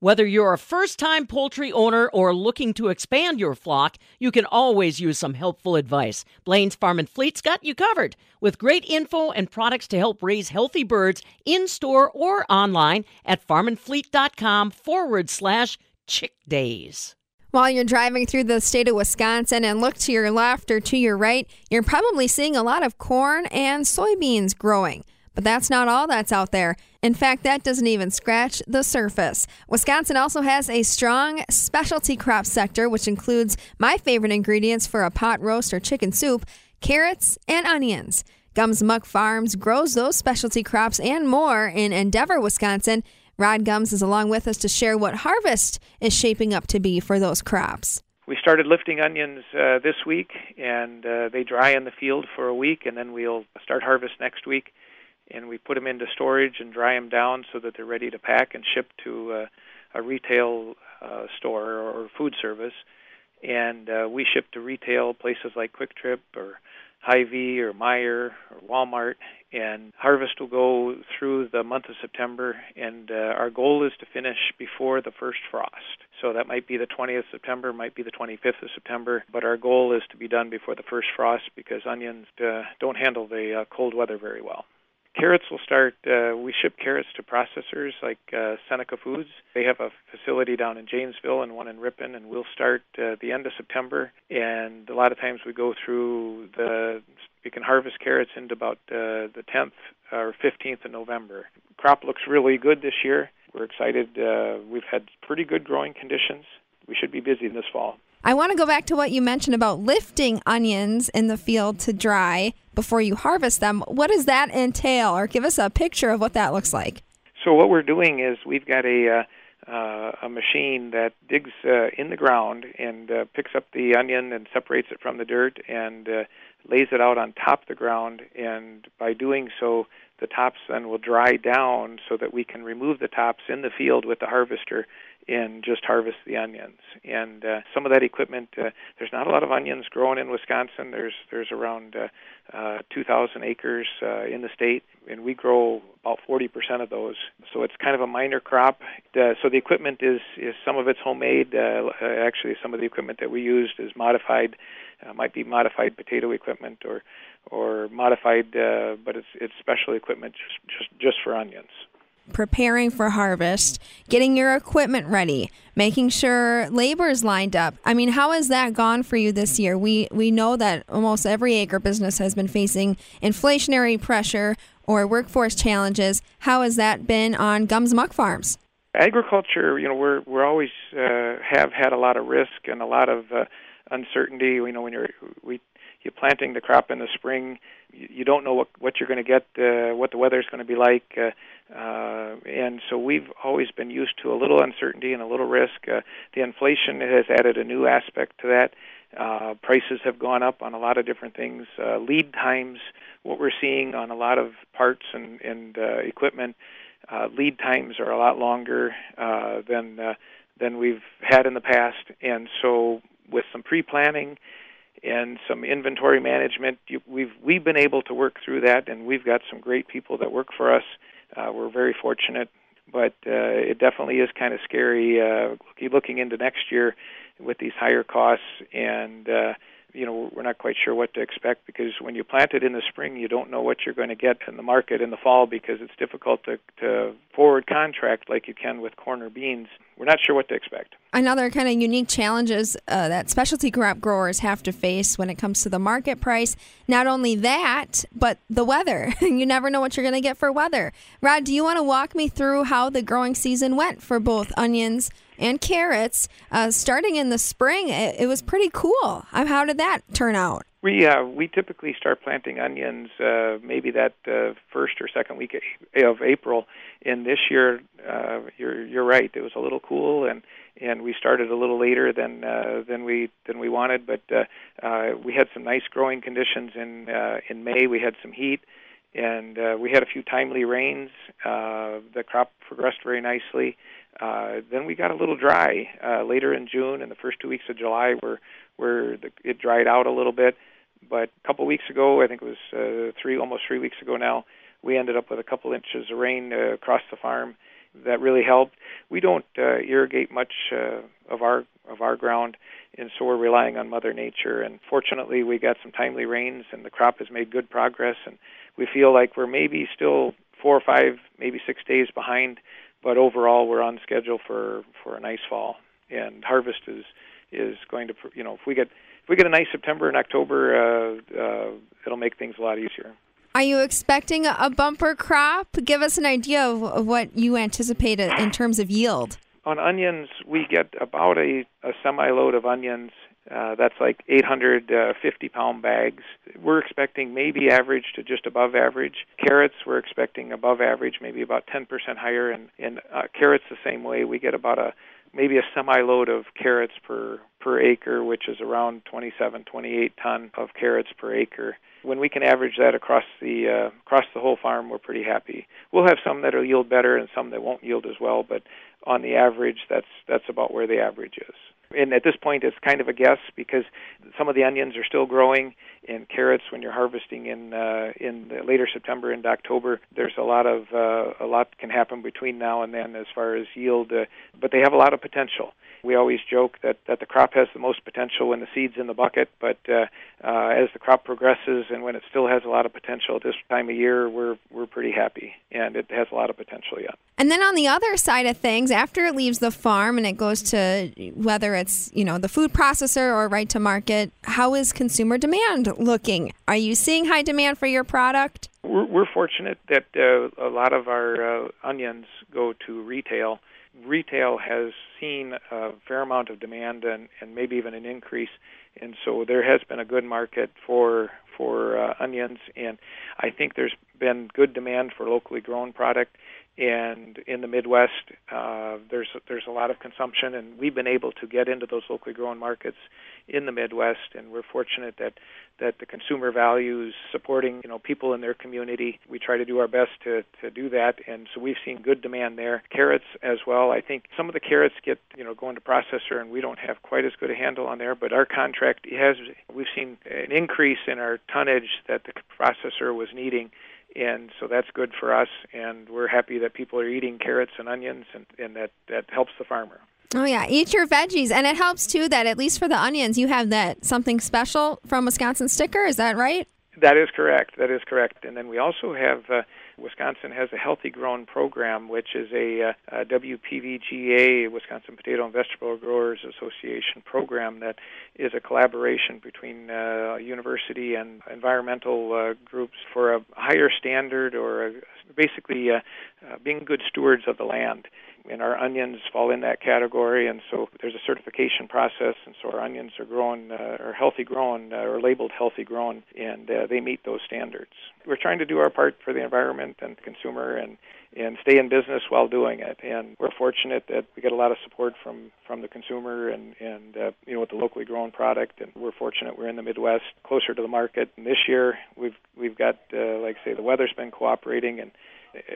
Whether you're a first time poultry owner or looking to expand your flock, you can always use some helpful advice. Blain's Farm and Fleet's got you covered with great info and products to help raise healthy birds in store or online at farmandfleet.com forward slash chick days. While you're driving through the state of Wisconsin and look to your left or to your right, you're probably seeing a lot of corn and soybeans growing. But that's not all that's out there. In fact, that doesn't even scratch the surface. Wisconsin also has a strong specialty crop sector, which includes my favorite ingredients for a pot roast or chicken soup carrots and onions. Gumz Muck Farms grows those specialty crops and more in Endeavor, Wisconsin. Rod Gumz is along with us to share what harvest is shaping up to be for those crops. We started lifting onions uh, this week, and uh, they dry in the field for a week, and then we'll start harvest next week and we put them into storage and dry them down so that they're ready to pack and ship to uh, a retail uh, store or food service. And uh, we ship to retail places like Kwik Trip or Hy-Vee or Meijer or Walmart. And harvest will go through the month of September, and uh, our goal is to finish before the first frost. So that might be the 20th of September, might be the 25th of September, but our goal is to be done before the first frost because onions uh, don't handle the uh, cold weather very well. Carrots will start. Uh, we ship carrots to processors like uh, Seneca Foods. They have a facility down in Janesville and one in Ripon, and we'll start uh, the end of September. And a lot of times we go through the. We can harvest carrots into about uh, the 10th or 15th of November. Crop looks really good this year. We're excited. Uh, we've had pretty good growing conditions. We should be busy this fall. I want to go back to what you mentioned about lifting onions in the field to dry before you harvest them. What does that entail, or give us a picture of what that looks like? So what we're doing is we've got a uh, uh, a machine that digs uh, in the ground and uh, picks up the onion and separates it from the dirt and uh, lays it out on top of the ground. And by doing so, the tops then will dry down so that we can remove the tops in the field with the harvester and just harvest the onions. And uh, some of that equipment, uh, there's not a lot of onions growing in Wisconsin. There's there's around uh, uh, 2,000 acres uh, in the state, and we grow about 40% of those. So it's kind of a minor crop. Uh, so the equipment is is some of it's homemade. Uh, uh, actually, some of the equipment that we used is modified. Uh, might be modified potato equipment or or modified, uh, but it's it's special equipment just just just for onions preparing for harvest, getting your equipment ready, making sure labor is lined up. I mean, how has that gone for you this year? We we know that almost every acre business has been facing inflationary pressure or workforce challenges. How has that been on Gumz Muck Farms? Agriculture, you know, we're we're always uh, have had a lot of risk and a lot of uh, uncertainty. You know, when you're we you're planting the crop in the spring, you, you don't know what what you're going to get, uh, what the weather's going to be like. Uh, uh, and so we've always been used to a little uncertainty and a little risk. Uh, the inflation has added a new aspect to that. Uh, prices have gone up on a lot of different things. Uh, lead times, what we're seeing on a lot of parts and, and uh, equipment, uh, lead times are a lot longer uh, than than we've had in the past. And so, with some pre-planning and some inventory management, you, we've we've been able to work through that, and we've got some great people that work for us uh, we're very fortunate, but uh, it definitely is kind of scary uh, looking into next year with these higher costs and uh, you know we're not quite sure what to expect because when you plant it in the spring you don't know what you're going to get in the market in the fall because it's difficult to, to forward contract like you can with corn or beans. We're not sure what to expect. Another kind of unique challenges uh, that specialty crop growers have to face when it comes to the market price. Not only that but the weather. You never know what you're going to get for weather. Rod do you want to walk me through how the growing season went for both onions and carrots uh, starting in the spring. It, it, was pretty cool. How did that turn out? We uh, we typically start planting onions uh, maybe that uh, first or second week of April. And this year, uh, you're you're right. It was a little cool, and and we started a little later than uh, than we than we wanted. But uh, uh, we had some nice growing conditions in uh, in May. We had some heat and uh, we had a few timely rains. Uh, the crop progressed very nicely. Uh, then we got a little dry uh, later in June and the first two weeks of July, where where it dried out a little bit. But a couple weeks ago, I think it was uh, three almost three weeks ago now, we ended up with a couple inches of rain uh, across the farm. that really helped. We don't uh, irrigate much uh, of our of our ground, and so we're relying on Mother Nature. And fortunately, we got some timely rains, and the crop has made good progress. And we feel like we're maybe still four or five, maybe six days behind, but overall, we're on schedule for for a nice fall. And harvest is is going to, you know, if we get if we get a nice September and October, uh, uh, it'll make things a lot easier. Are you expecting a bumper crop? Give us an idea of what you anticipate in terms of yield. On onions, we get about a, a semi load of onions. Uh, that's like 850 pound bags. We're expecting maybe average to just above average. Carrots, we're expecting above average, maybe about 10% higher. And, and uh, carrots, the same way. We get about a maybe a semi load of carrots per per acre, which is around 27, 28 ton of carrots per acre when we can average that across the uh, across the whole farm, we're pretty happy. We'll have some that'll yield better and some that won't yield as well, but on the average, that's that's about where the average is. And at this point, it's kind of a guess because some of the onions are still growing, and carrots when you're harvesting in uh, in later September and October, there's a lot of uh, a lot can happen between now and then as far as yield, uh, but they have a lot of potential we always joke that, that the crop has the most potential when the seed's in the bucket, but uh, uh, as the crop progresses and when it still has a lot of potential at this time of year, we're we're pretty happy, and it has a lot of potential yet. And then on the other side of things, after it leaves the farm and it goes to whether it's you know the food processor or right to market, how is consumer demand looking? Are you seeing high demand for your product? We're, we're fortunate that uh, a lot of our uh, onions go to retail retail has seen a fair amount of demand and, and maybe even an increase, and so there has been a good market for for uh, onions, and I think there's been good demand for locally grown product. And in the Midwest, uh, there's there's a lot of consumption, and we've been able to get into those locally grown markets in the Midwest, and we're fortunate that that the consumer values supporting you know people in their community. We try to do our best to to do that, and so we've seen good demand there. Carrots as well. I think some of the carrots get you know going to processor, and we don't have quite as good a handle on there. But our contract has we've seen an increase in our tonnage that the processor was needing and so that's good for us and we're happy that people are eating carrots and onions and, and that that helps the farmer Oh yeah, eat your veggies, and it helps too that at least for the onions, you have that something special from Wisconsin sticker. Is that right? That is correct. That is correct. And then we also have uh, Wisconsin has a Healthy Grown program, which is a, uh, a WPVGA, Wisconsin Potato and Vegetable Growers Association program that is a collaboration between uh, university and environmental uh, groups for a higher standard or a, basically uh, uh, being good stewards of the land and our onions fall in that category. And so there's a certification process, and so our onions are grown, uh, are healthy grown, uh, or labeled healthy grown, and uh, they meet those standards. We're trying to do our part for the environment and the consumer, and and stay in business while doing it. And we're fortunate that we get a lot of support from from the consumer and and uh, you know with the locally grown product. And we're fortunate we're in the Midwest, closer to the market. And this year we've we've got uh, like say the weather's been cooperating and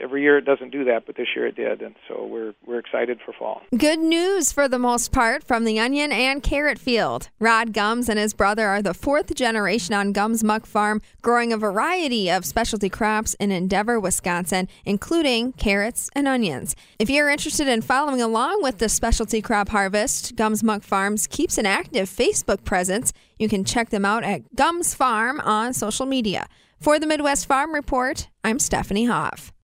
every year it doesn't do that, but this year it did, and so we're we're excited for fall. Good news for the most part from the onion and carrot field. Rod Gumz and his brother are the fourth generation on Gumz Muck Farm, growing a variety of specialty crops in Endeavor, Wisconsin, including carrots and onions. If you're interested in following along with the specialty crop harvest, Gumz Muck Farms keeps an active Facebook presence. You can check them out at Gumz Farm on social media. For the Midwest Farm Report, I'm Stephanie Hoff.